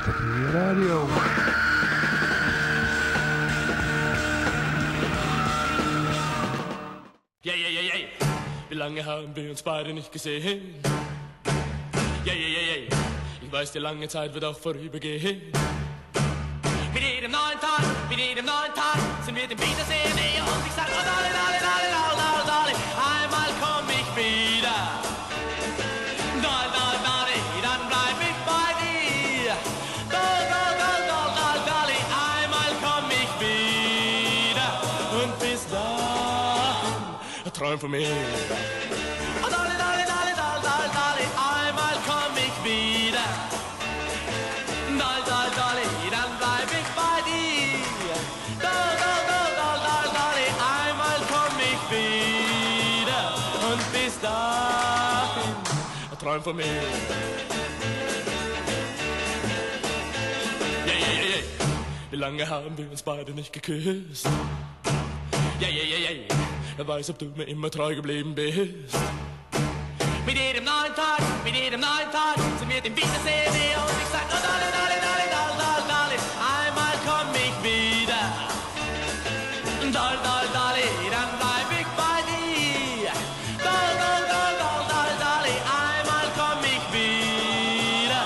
Ratatouille Radio. Ja, ja, ja, ja. Wie lange haben wir uns beide nicht gesehen? Ja, ja, ja, ja. Ich weiß, die lange Zeit wird auch vorübergehen. Mit jedem neuen Tag, mit jedem neuen Tag sind wir dem Wiedersehen näher und ich sag, oh, Dolly, Dolly, Dolly, Dolly, Dolly, Dolly, träum von mir. Oh, Dolly, Dolly, Dolly, Dolly, Dolly, Dolly, einmal komm ich wieder. Dolly, Dolly, Dolly, dann bleib ich bei dir. Dolly, Dolly, Dolly, Dolly, Dolly, Dolly, einmal komm ich wieder. Und bis dahin, träum von mir. Ja, ja, ja, ja. Wie lange haben wir uns beide nicht geküsst? Ja, ja, ja, ja. Weiß, ob du mir immer treu geblieben bist. Mit jedem neuen Tag, mit jedem neuen Tag sind wir dem Wiedersehen näher und ich sag, oh, Dolly, Dolly, Dolly, Dolly, Dolly, Dolly, einmal komm ich wieder. Dolly, Dolly, Dolly, dann bleib ich bei dir. Dolly, Dolly, Dolly, Dolly, Dolly, Dolly, einmal komm ich wieder.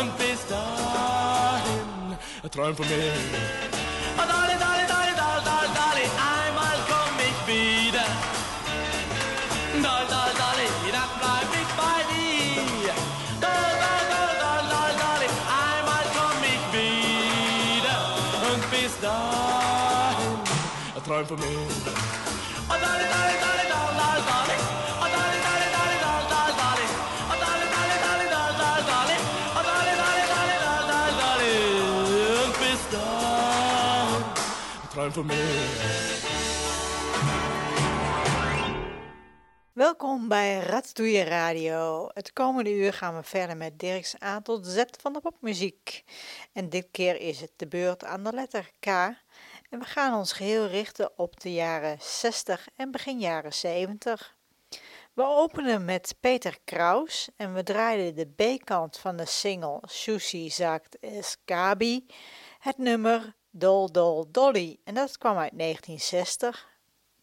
Und bis dahin, träum von mir. Träum von mir. Welkom bij Ratatouille Radio. Het komende uur gaan we verder met Dirks A tot Z van de popmuziek. En dit keer is het de beurt aan de letter K. En we gaan ons geheel richten op de jaren 60 en begin jaren 70. We openen met Peter Kraus en we draaiden de B-kant van de single Sushi Zakt Eskabi, het nummer Dol Dol Dolly. En dat kwam uit 1960.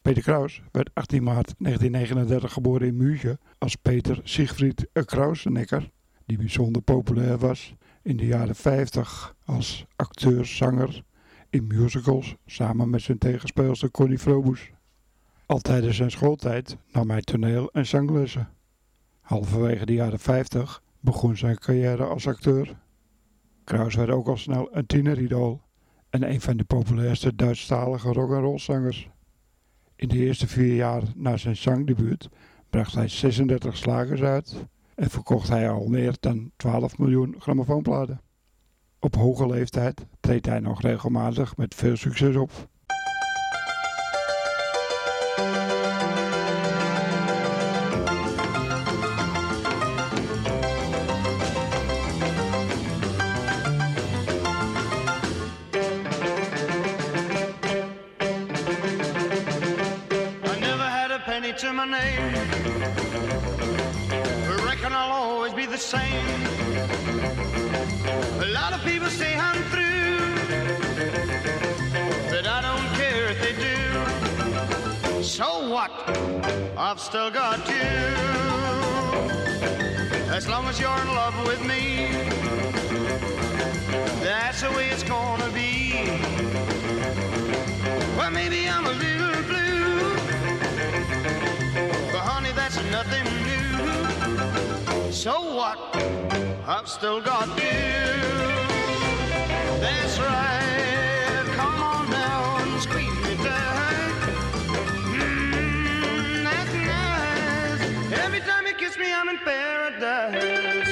Peter Kraus werd 18 maart 1939 geboren in München als Peter Siegfried Krausenecker, die bijzonder populair was in de jaren 50 als acteur, zanger in musicals samen met zijn tegenspeelster Connie Frobus. Al tijdens zijn schooltijd nam hij toneel- en zanglessen. Halverwege de jaren 50 begon zijn carrière als acteur. Kraus werd ook al snel een tieneridool en een van de populairste Duitsstalige zangers. In de eerste vier jaar na zijn zangdebuut bracht hij 36 slagers uit en verkocht hij al meer dan 12 miljoen grammofoonplaten. Op hoge leeftijd treedt hij nog regelmatig met veel succes op. To my name. The same. A lot of people say I'm through, but I don't care if they do. So what? I've still got you. As long as you're in love with me, that's the way it's gonna be. Well, maybe I'm a little blue, but honey, that's nothing new. So? I've still got you. That's right. Come on now and squeeze me tight. Mm, that's nice. Every time you kiss me, I'm in paradise.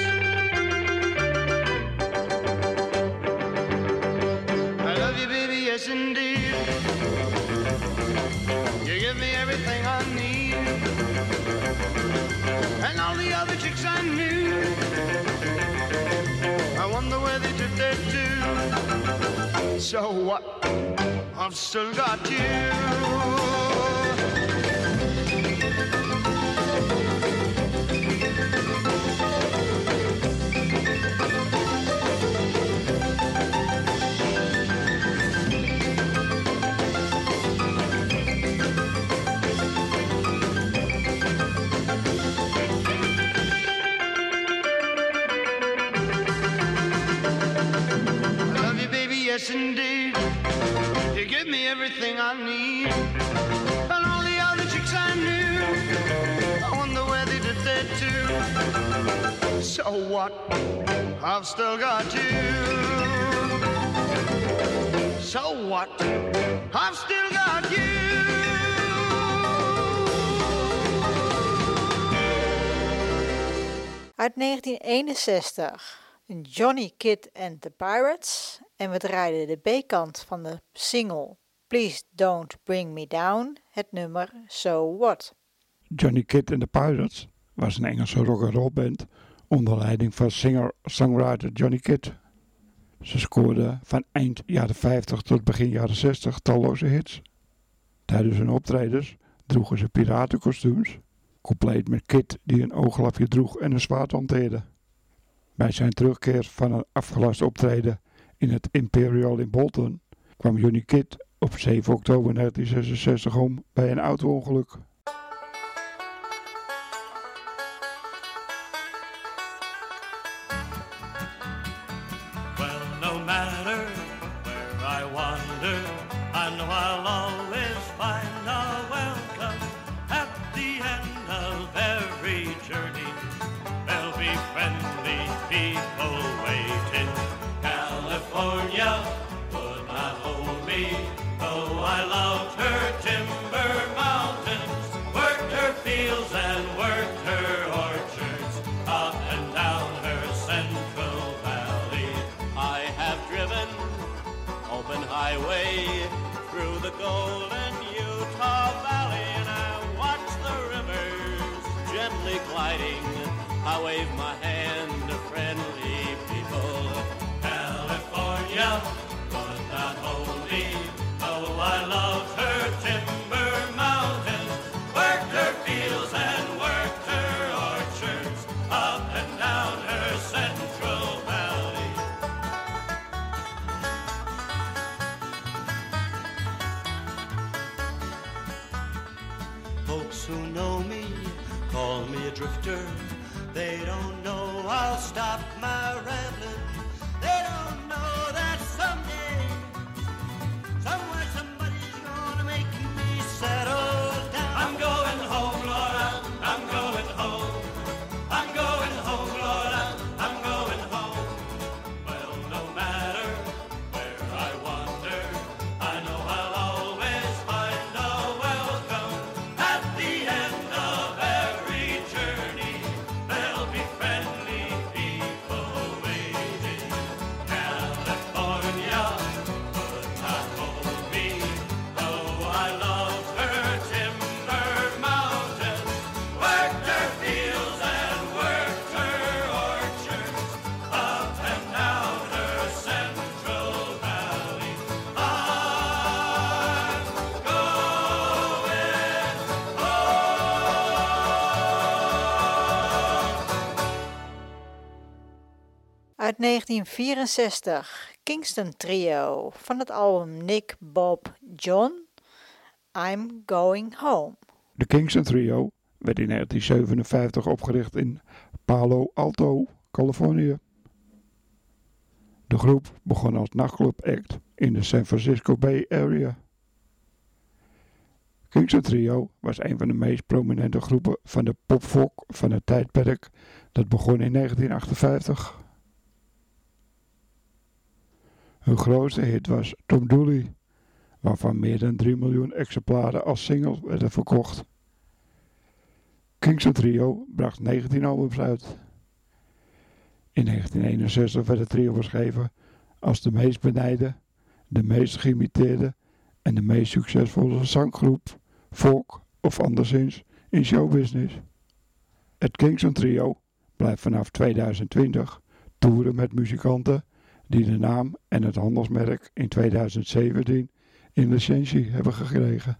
I love you, baby, yes indeed. You give me everything I need. And all the other chicks I knew. So what? I've still got you. Yes indeed. You give me everything I need. And all the other chicks I knew, I wonder where they did that too. So what? I've still got you. So what? I've still got you. Uit 1961. Johnny Kidd and the Pirates. En we draaiden de B-kant van de single Please Don't Bring Me Down, het nummer So What. Johnny Kidd and the Pirates was een Engelse rock'n'roll band onder leiding van singer-songwriter Johnny Kidd. Ze scoorden van eind jaren 50 tot begin jaren 60 talloze hits. Tijdens hun optredens droegen ze piratenkostuums, compleet met Kidd die een ooglapje droeg en een zwaard hanteerde. Bij zijn terugkeer van een afgelast optreden in het Imperial in Bolton kwam Johnny Kidd op 7 oktober 1966 om bij een auto-ongeluk. Highway through the golden Utah Valley, and I watch the rivers gently gliding. I wave my They don't know I'll stop my 1964. Kingston Trio van het album Nick, Bob, John. I'm Going Home. De Kingston Trio werd in 1957 opgericht in Palo Alto, Californië. De groep begon als nachtclub act in de San Francisco Bay Area. Kingston Trio was een van de meest prominente groepen van de popfolk van het tijdperk dat begon in 1958. Hun grootste hit was Tom Dooley, waarvan meer dan 3 miljoen exemplaren als single werden verkocht. Kingston Trio bracht 19 albums uit. In 1961 werd het trio beschreven als de meest benijde, de meest geïmiteerde en de meest succesvolle zanggroep, folk of anderszins in showbusiness. Het Kingston Trio blijft vanaf 2020 toeren met muzikanten die de naam en het handelsmerk in 2017 in licentie hebben gekregen.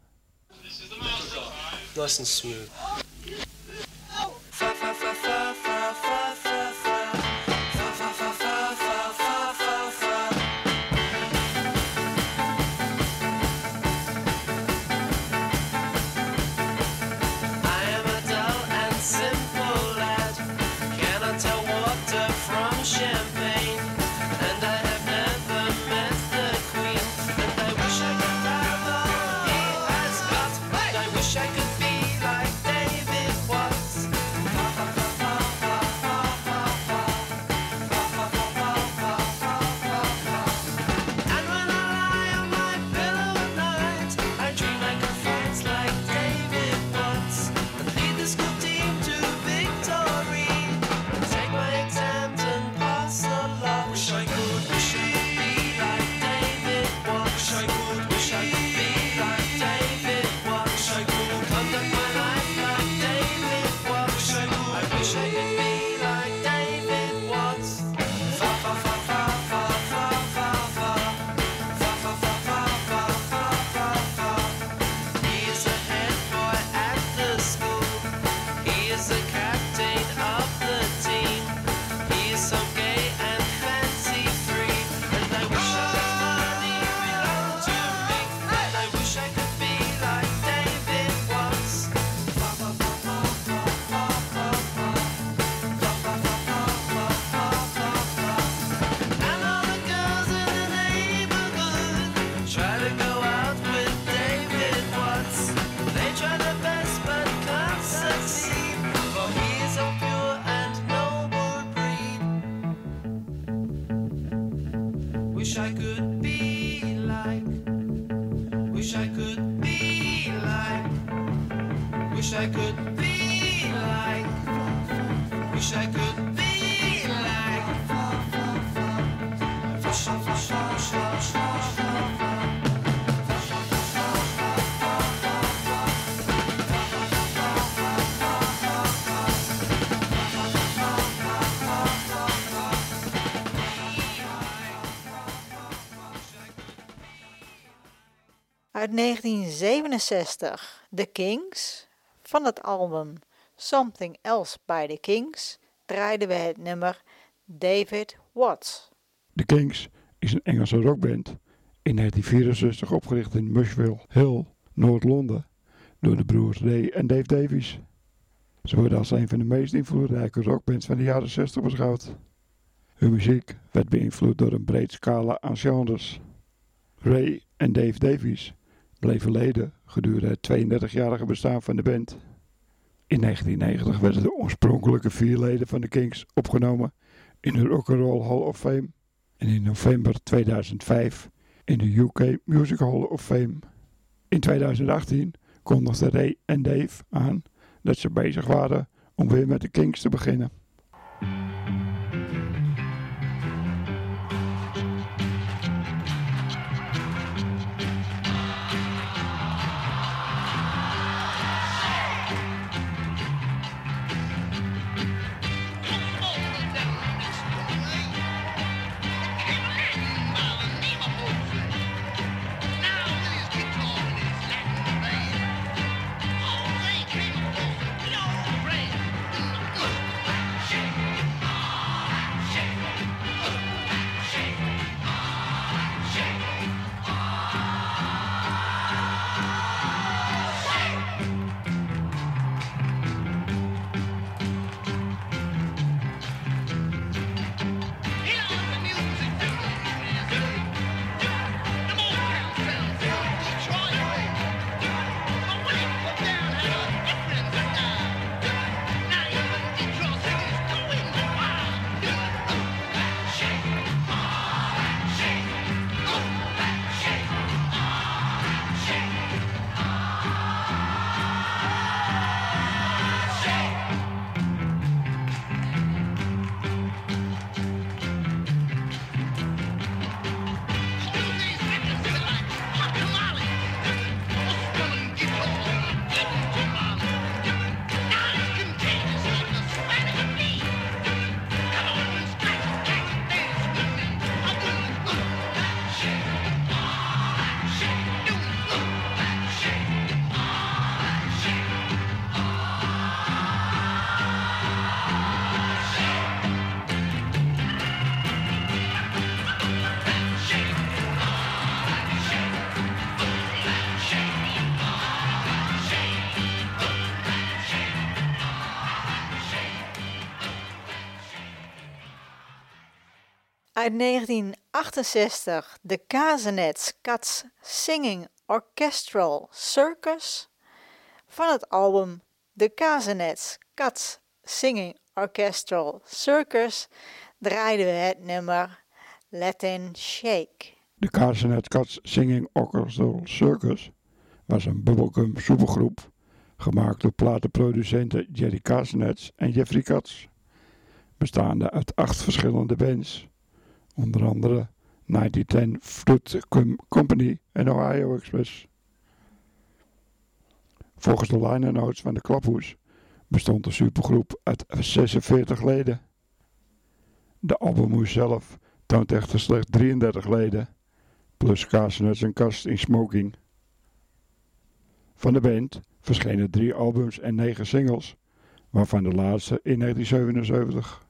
Uit 1967, The Kings. Van het album Something Else by the Kings draaiden we het nummer David Watts. The Kings is een Engelse rockband in 1964 opgericht in Mushville Hill, Noord-Londen, door de broers Ray en Dave Davies. Ze worden als een van de meest invloedrijke rockbands van de jaren 60 beschouwd. Hun muziek werd beïnvloed door een breed scala aan genres. Ray en Dave Davies bleven leden gedurende het 32-jarige bestaan van de band. In 1990 werden de oorspronkelijke vier leden van de Kings opgenomen in de Rock'n'Roll Hall of Fame en in november 2005 in de UK Music Hall of Fame. In 2018 kondigden Ray en Dave aan dat ze bezig waren om weer met de Kings te beginnen. Uit 1968 de Kazenets Cats Singing Orchestral Circus van het album The Kazenets Cats Singing Orchestral Circus draaiden we het nummer Latin Shake. De Castanet Cats Singing Orchestral Circus was een bubblegum supergroep gemaakt door platenproducenten Jerry Castanets en Jeffrey Katz, bestaande uit acht verschillende bands, onder andere 1910 Fruit Com- Company en Ohio Express. Volgens de liner notes van de Klaphoes bestond de supergroep uit 46 leden. De albumhoes zelf toont echter slechts 33 leden, plus Castanets en Kast in smoking. Van de band verschenen drie albums en negen singles, waarvan de laatste in 1977.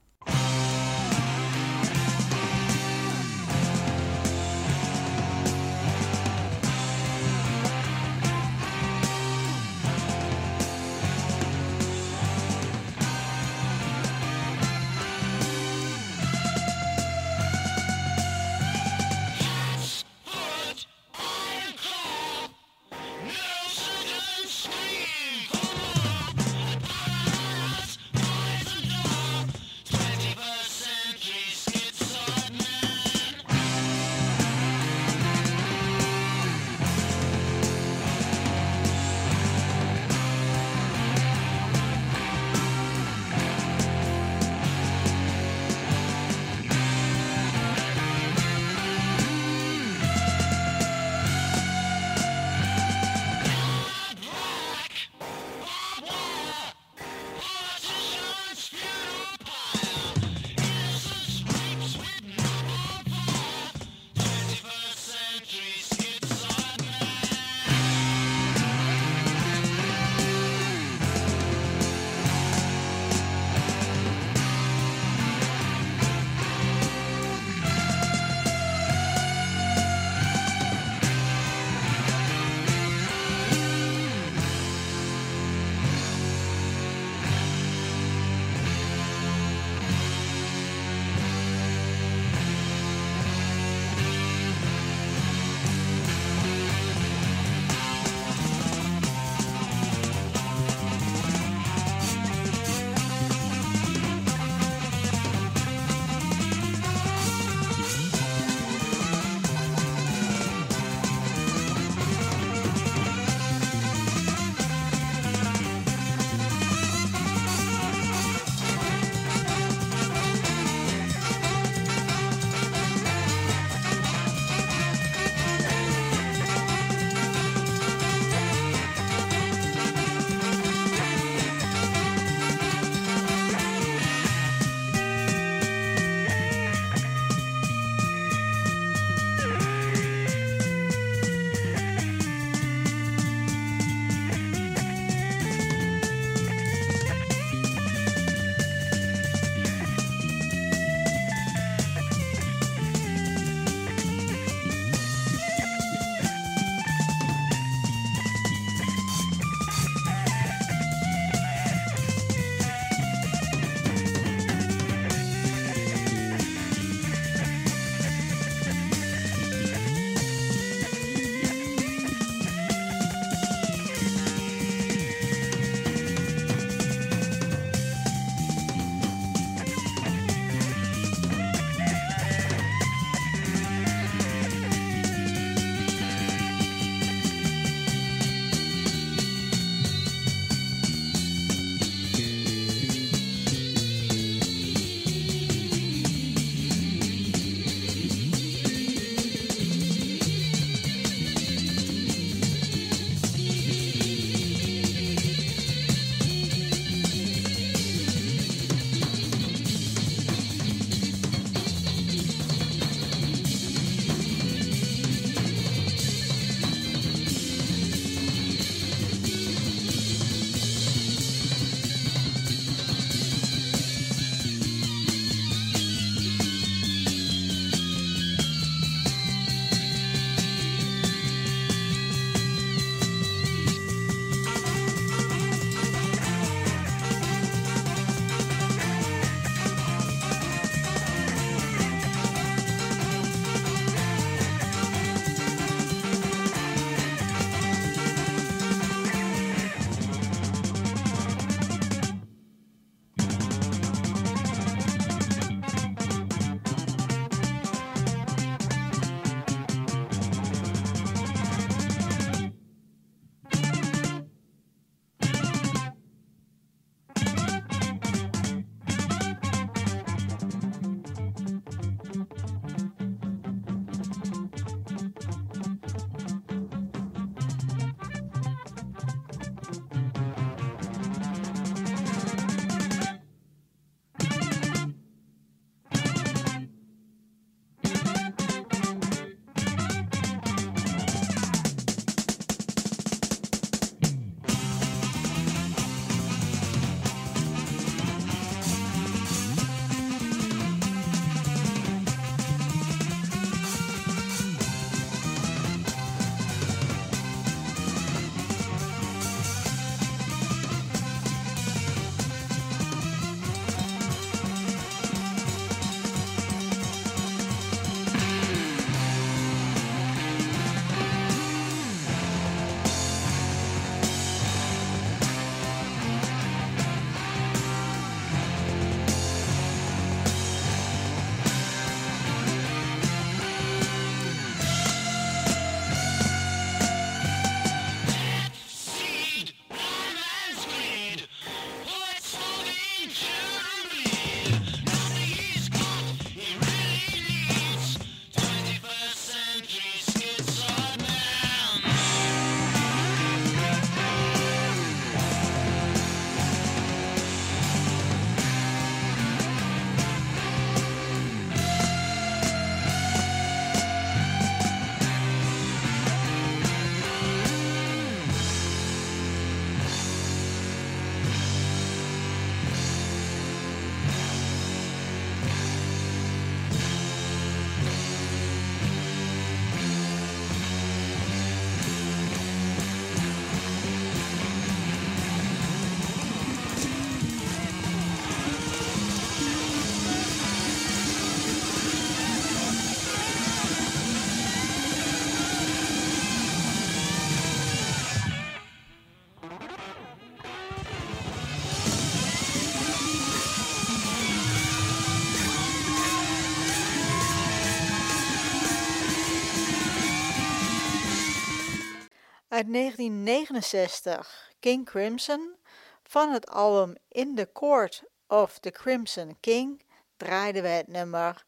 Uit 1969, King Crimson. Van het album In the Court of the Crimson King draaiden we het nummer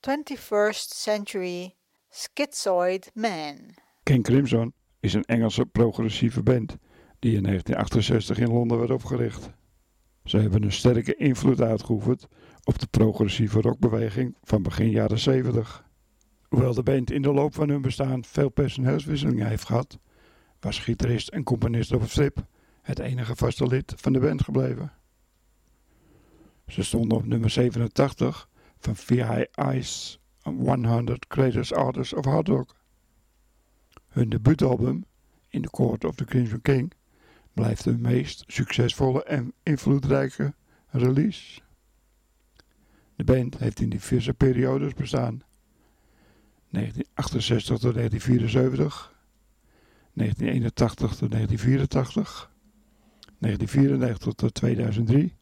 21st Century Schizoid Man. King Crimson is een Engelse progressieve band die in 1968 in Londen werd opgericht. Ze hebben een sterke invloed uitgeoefend op de progressieve rockbeweging van begin jaren 70. Hoewel de band in de loop van hun bestaan veel personeelswisselingen heeft gehad, was gitarist en componist Robert Fripp het enige vaste lid van de band gebleven. Ze stonden op nummer 87 van VI Ice 100 Greatest Artists of Hard Rock. Hun debuutalbum, In the Court of the Crimson King, blijft hun meest succesvolle en invloedrijke release. De band heeft in diverse periodes bestaan. 1968 tot 1974, 1981 tot 1984, 1994 tot 2003,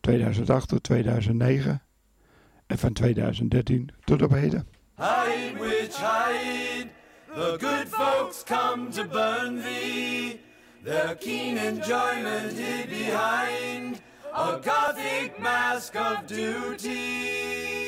2008 tot 2009 en van 2013 tot op heden. Hide, witch, hide. The good folks come to burn thee. Their keen enjoyment hid behind a gothic mask of duty.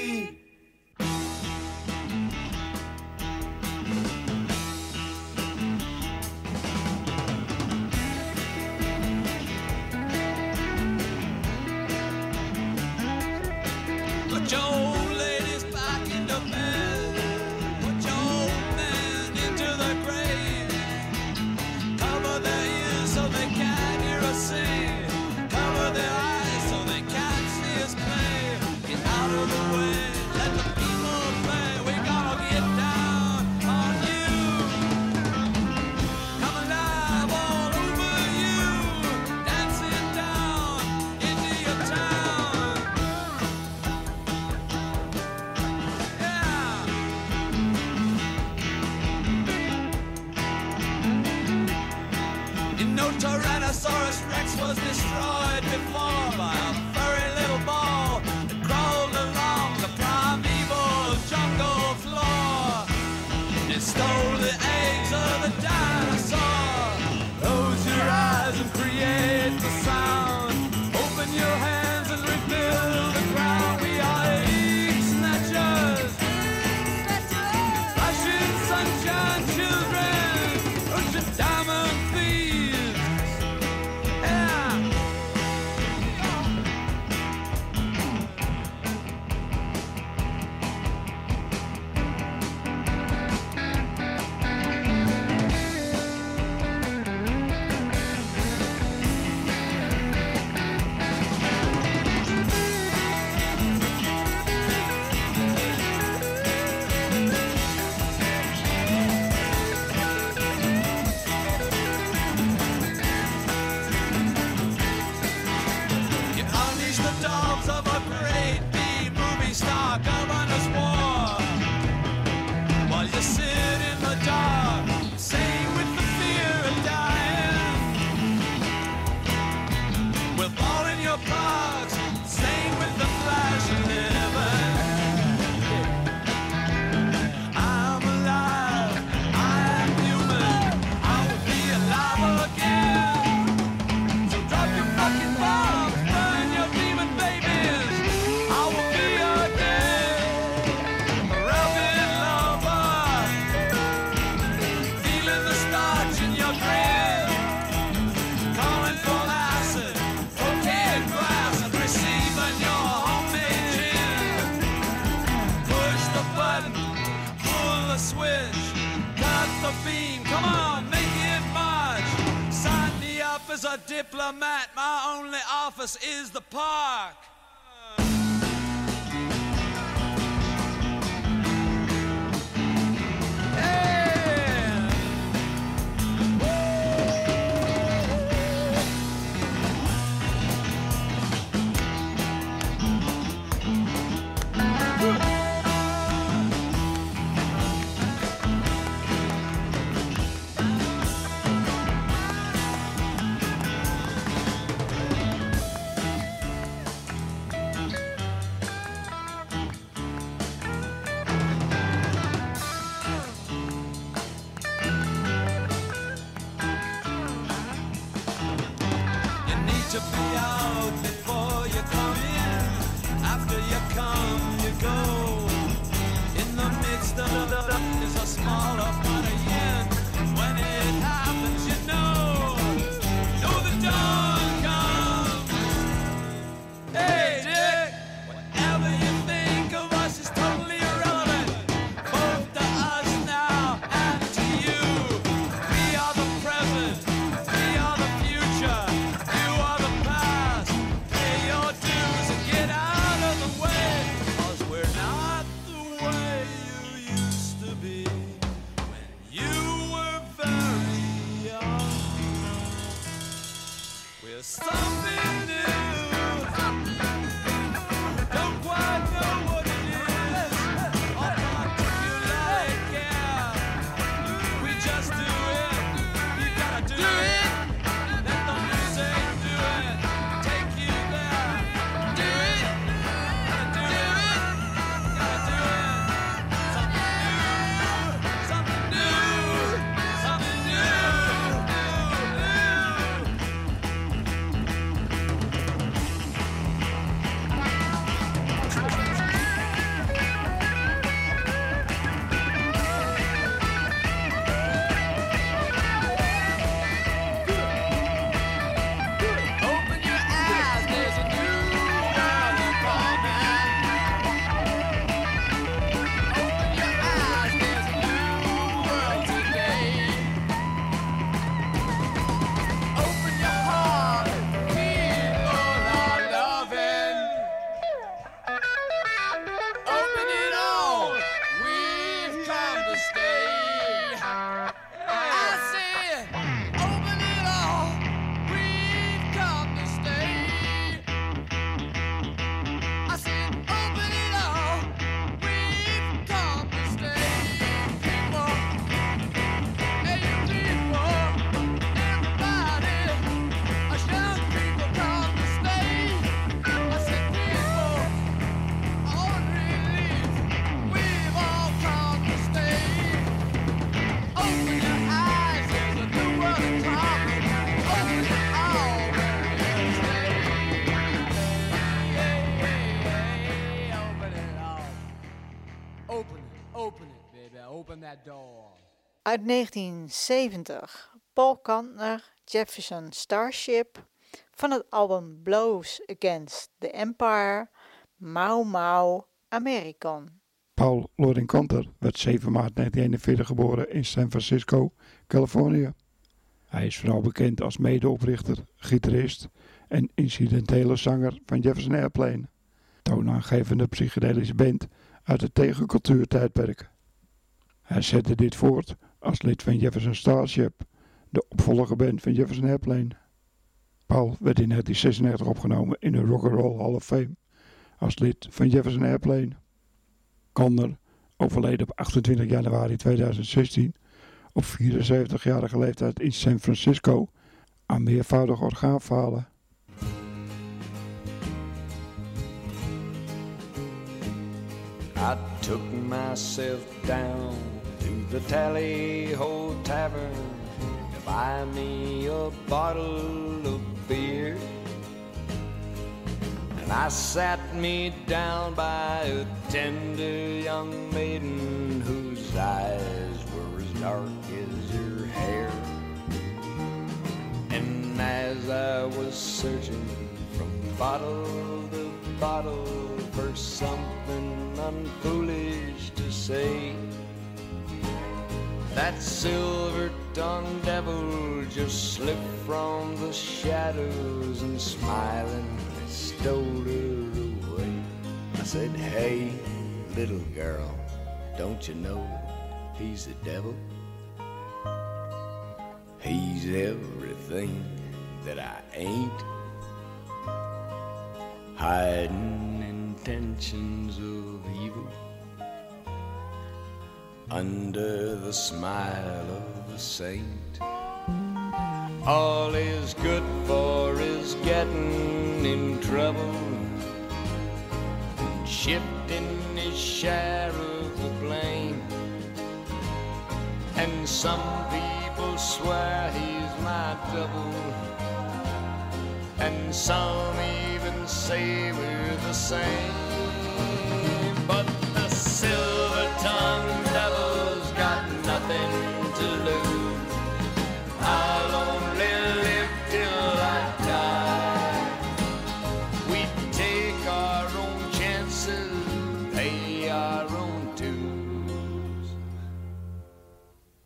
My only office is the park. to be out before you come in. After you come, you go. In the midst of the, the is a smaller. this. Uit 1970, Paul Kantner, Jefferson Starship, van het album Blows Against the Empire, Mau Mau American. Paul Loring Kanter werd 7 maart 1941 geboren in San Francisco, Californië. Hij is vooral bekend als medeoprichter, gitarist en incidentele zanger van Jefferson Airplane, toonaangevende psychedelische band uit het tegencultuurtijdperk. Hij zette dit voort als lid van Jefferson Starship, de opvolgerband van Jefferson Airplane. Paul werd in 1996 opgenomen in de Rock and Roll Hall of Fame als lid van Jefferson Airplane. Kander overleden op 28 januari 2016 op 74-jarige leeftijd in San Francisco aan meervoudig orgaanfalen. I took myself down the Tally Ho Tavern to buy me a bottle of beer. And I sat me down by a tender young maiden whose eyes were as dark as her hair. And as I was searching from bottle to bottle for something unfoolish to say, that silver tongued devil just slipped from the shadows and smiling stole her away. I said, Hey, little girl, don't you know he's the devil? He's everything that I ain't. Hiding intentions of evil under the smile of a saint. All is good for is getting in trouble, and shifting his share of the blame. And some people swear he's my double, and some even say we're the same.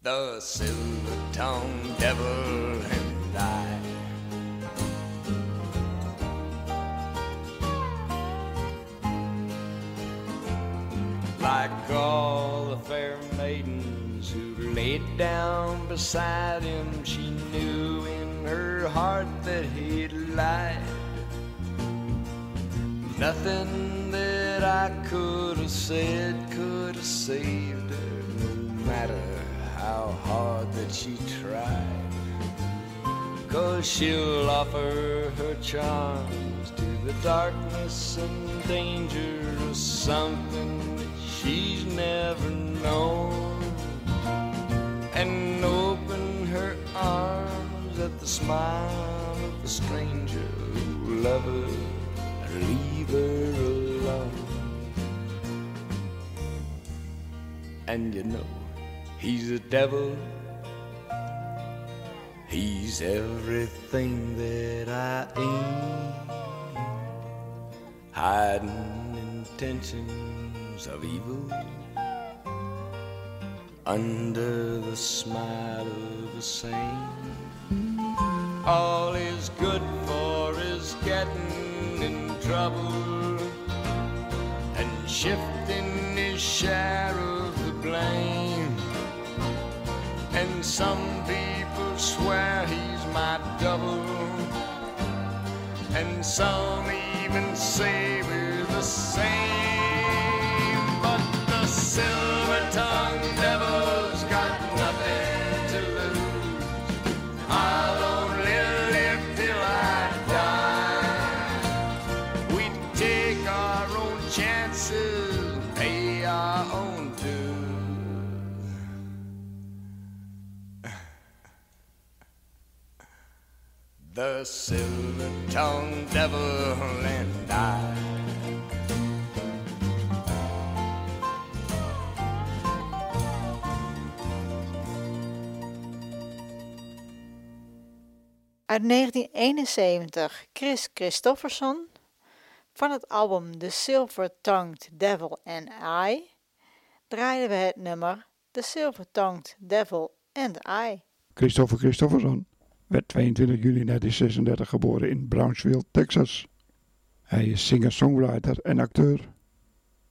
The silver tongued devil and I. Like all the fair maidens who laid down beside him, she knew in her heart that he'd lied. Nothing that I could have said could have saved her, no matter how hard that she tried. Cause she'll offer her charms to the darkness and danger of something that she's never known. And open her arms at the smile of the stranger who love her leave her alone. And you know, he's a devil. He's everything that I ain't. Hiding intentions of evil under the smile of a saint. All is good for is getting in trouble and shifting his share of the blame. And some people swear he's my double, and some even say we're the same. Tongued devil and I. Uit 1971 Chris Christofferson van het album The Silver Tongued Devil and I draaiden we het nummer The Silver Tongued Devil and I. Christopher Christofferson werd 22 juli 1936 geboren in Brownsville, Texas. Hij is singer-songwriter en acteur.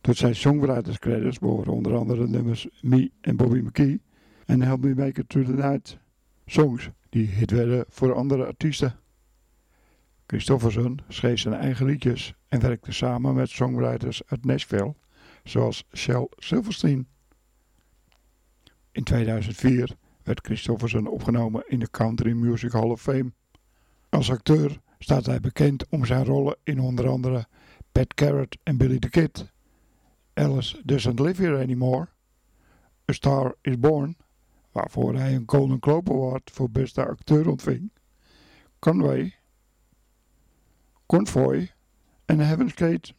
Tot zijn songwriters credits behoren onder andere de nummers Me en Bobby McKee en Help Me Make It Through the Night. Songs die hit werden voor andere artiesten. Christofferson schreef zijn eigen liedjes en werkte samen met songwriters uit Nashville, zoals Shel Silverstein. In 2004 werd Christofferson opgenomen in de Country Music Hall of Fame. Als acteur staat hij bekend om zijn rollen in onder andere Pat Garrett en Billy the Kid, Alice Doesn't Live Here Anymore, A Star Is Born, waarvoor hij een Golden Globe Award voor beste acteur ontving, Conway, Convoy en Heaven's Gate.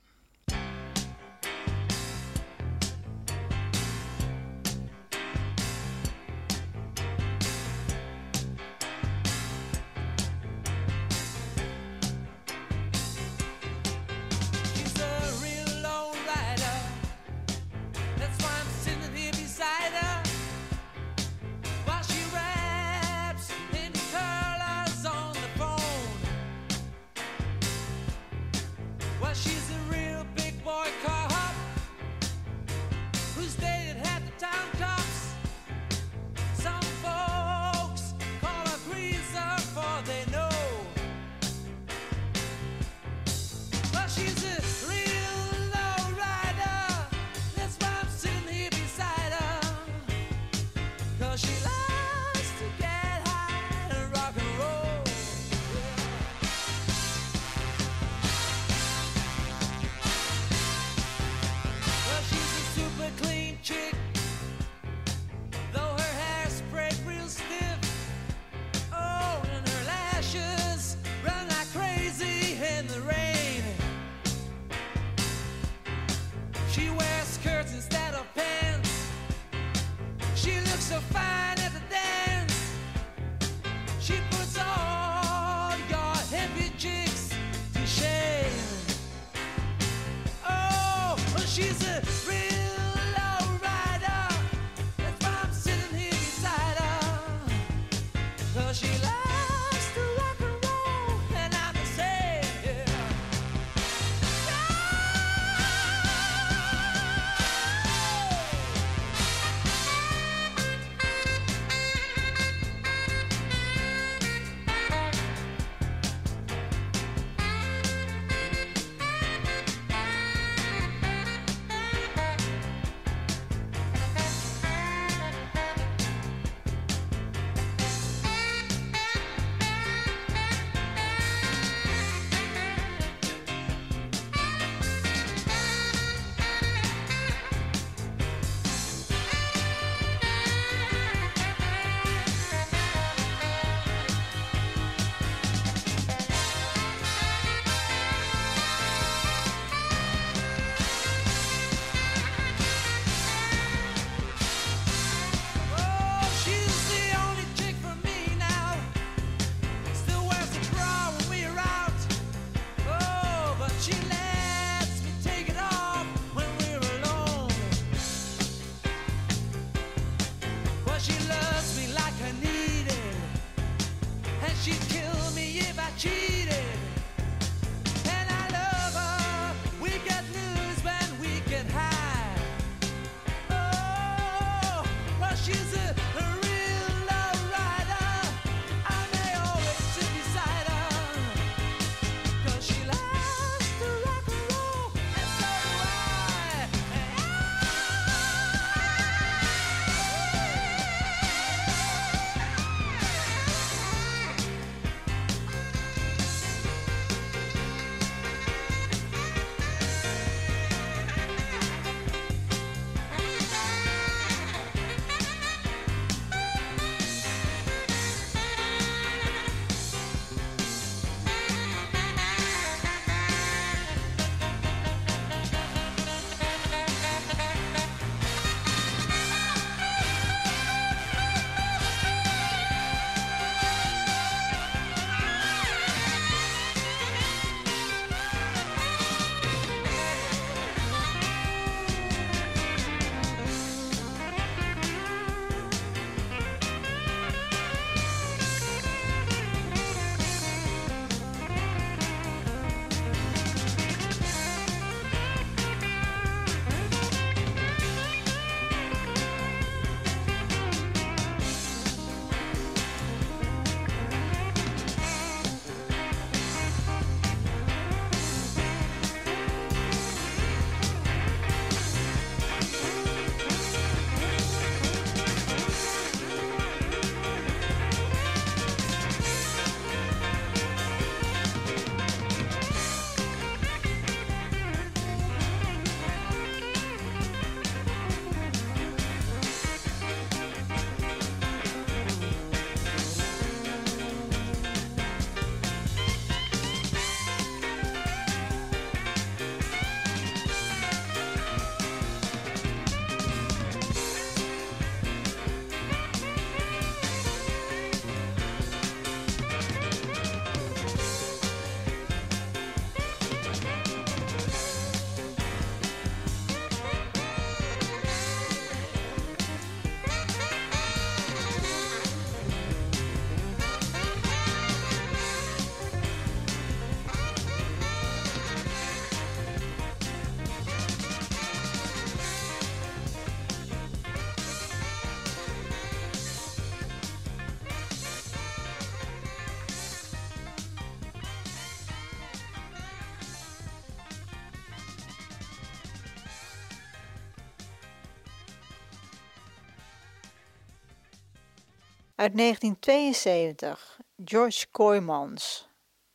uit 1972, George Koymans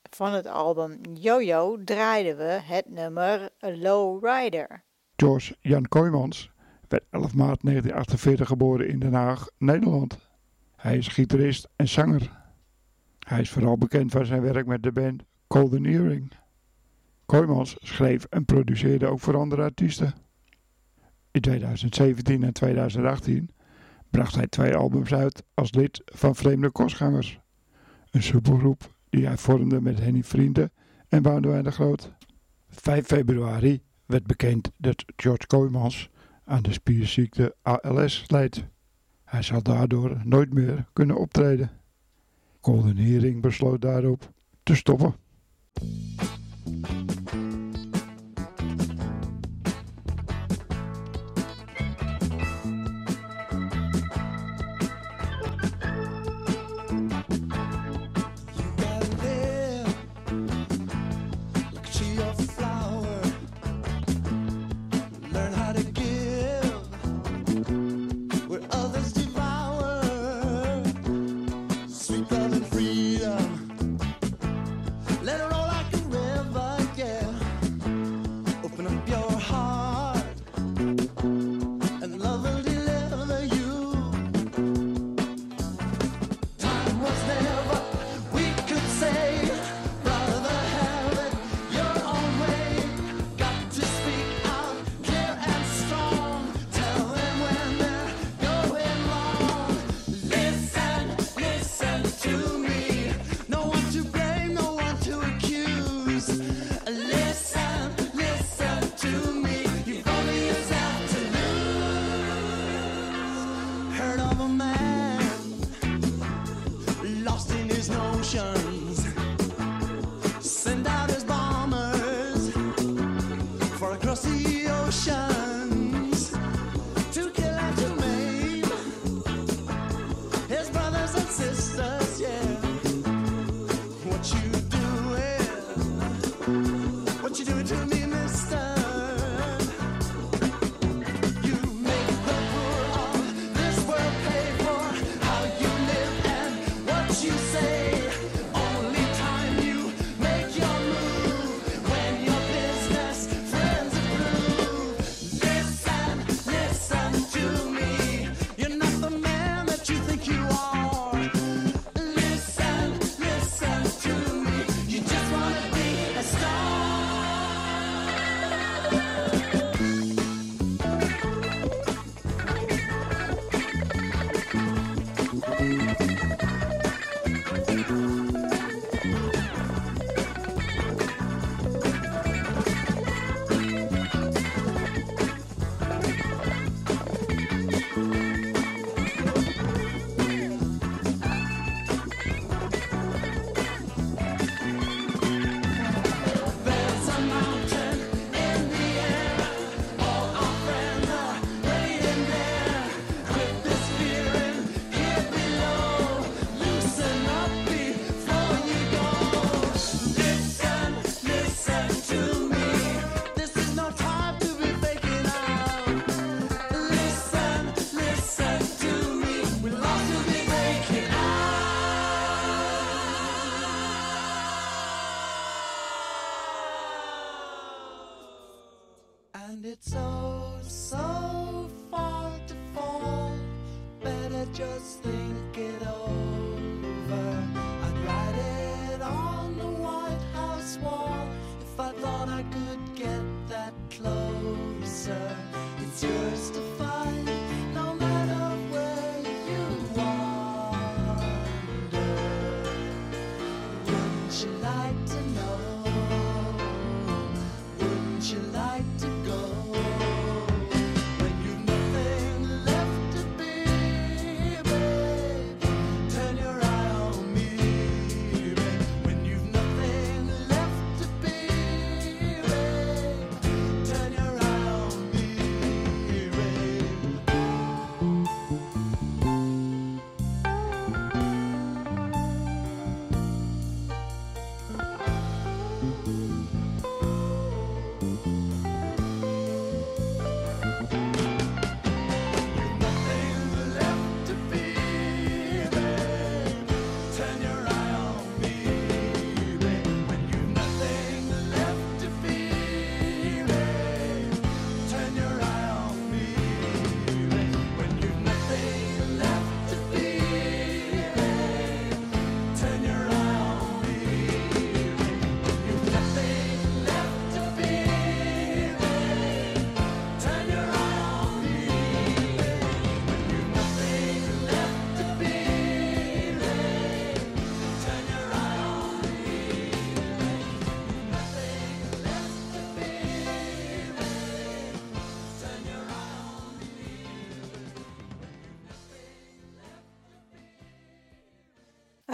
Van het album Jojo draaiden we het nummer Low Rider. George Jan Koymans werd 11 maart 1948 geboren in Den Haag, Nederland. Hij is gitarist en zanger. Hij is vooral bekend van zijn werk met de band Golden Earring. Koymans schreef en produceerde ook voor andere artiesten. In 2017 en 2018 bracht hij twee albums uit als lid van Vreemde Kostgangers. Een supergroep die hij vormde met Henny Vrienden en Boudewijn de Groot. 5 februari werd bekend dat George Koymans aan de spierziekte ALS leidt. Hij zal daardoor nooit meer kunnen optreden. Golden Hering besloot daarop te stoppen.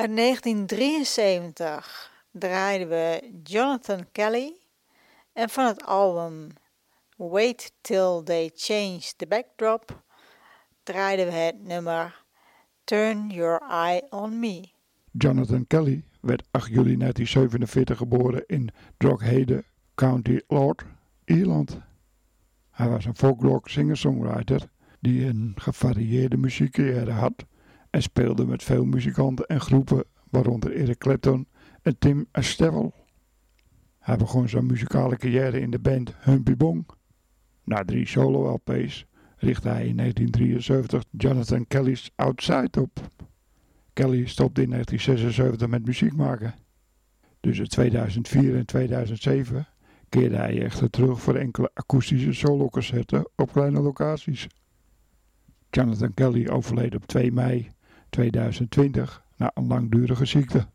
Uit 1973 draaiden we Jonathan Kelly en van het album Wait Till They Change the Backdrop draaiden we het nummer Turn Your Eye on Me. Jonathan Kelly werd 8 juli 1947 geboren in Drogheda, County Lord, Ierland. Hij was een folkrock singer-songwriter die een gevarieerde muziekcarrière had en speelde met veel muzikanten en groepen, waaronder Eric Clapton en Tim Estevel. Hij begon zijn muzikale carrière in de band Humpy Bong. Na drie solo-LP's richtte hij in 1973 Jonathan Kelly's Outside op. Kelly stopte in 1976 met muziek maken. Tussen 2004 en 2007 keerde hij echter terug voor enkele akoestische soloconcerten op kleine locaties. Jonathan Kelly overleed op 2 mei 2020 na een langdurige ziekte.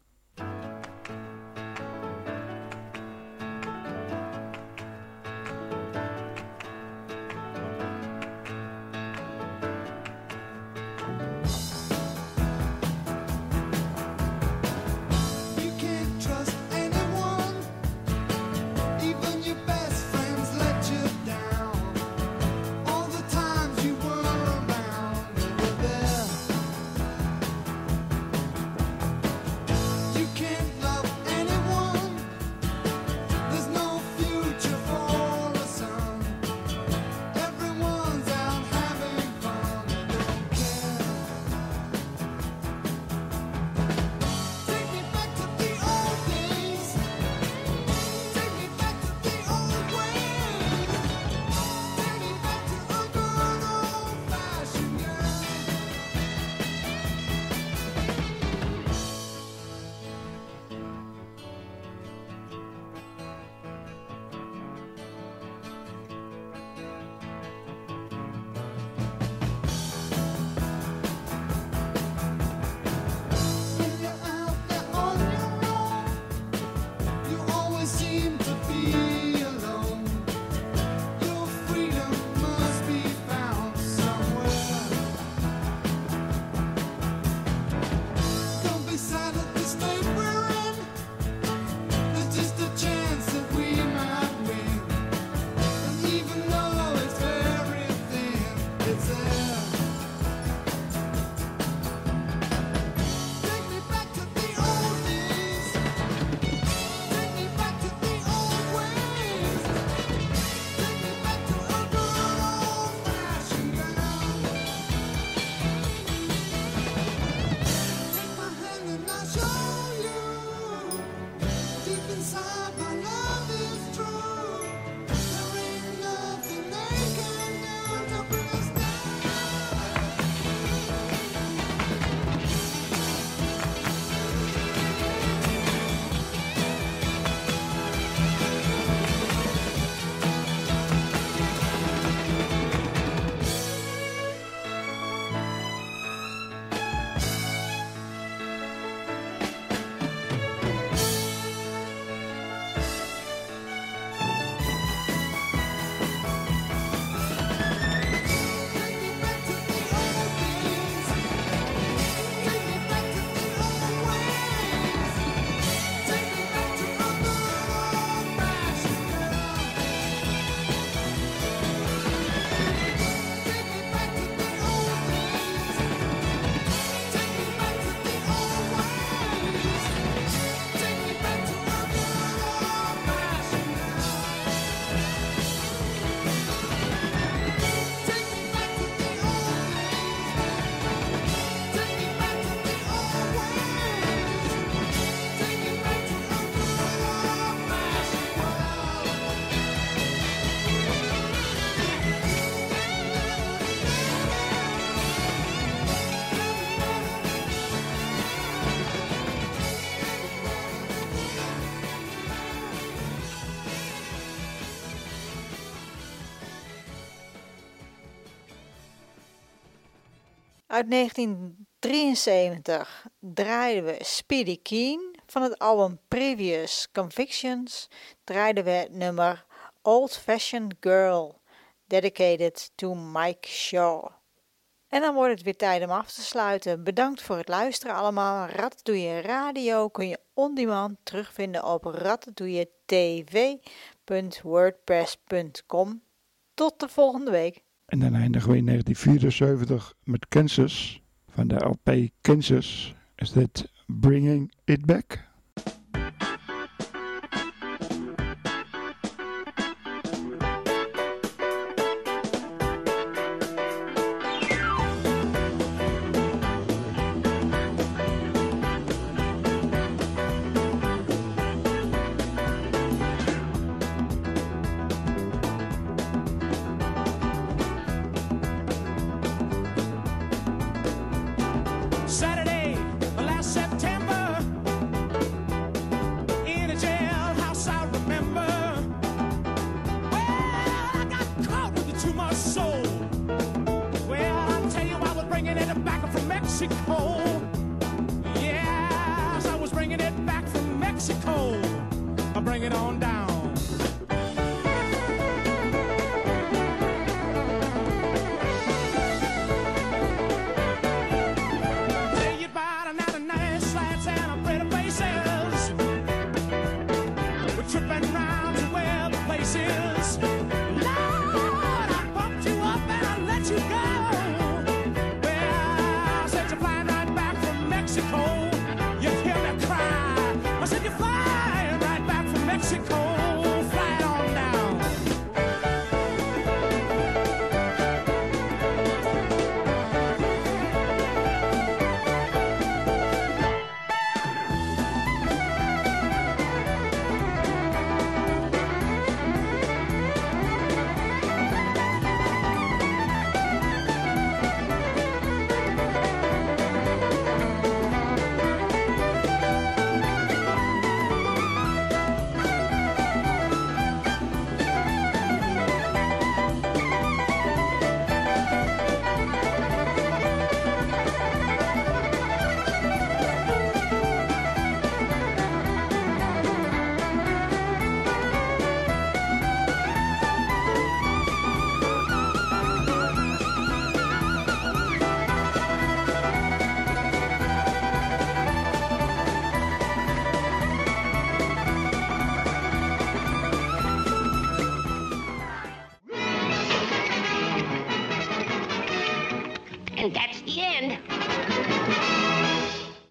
Uit 1973 draaiden we Speedy Keen van het album Previous Convictions. Draaiden we het nummer Old Fashioned Girl, dedicated to Mike Shaw. En dan wordt het weer tijd om af te sluiten. Bedankt voor het luisteren allemaal. Ratatouille Radio kun je on demand terugvinden op ratatouilletv.wordpress.com. Tot de volgende week. En dan eindigen we in 1974 met Kansas. Van de LP Kansas is dit Bringing It Back.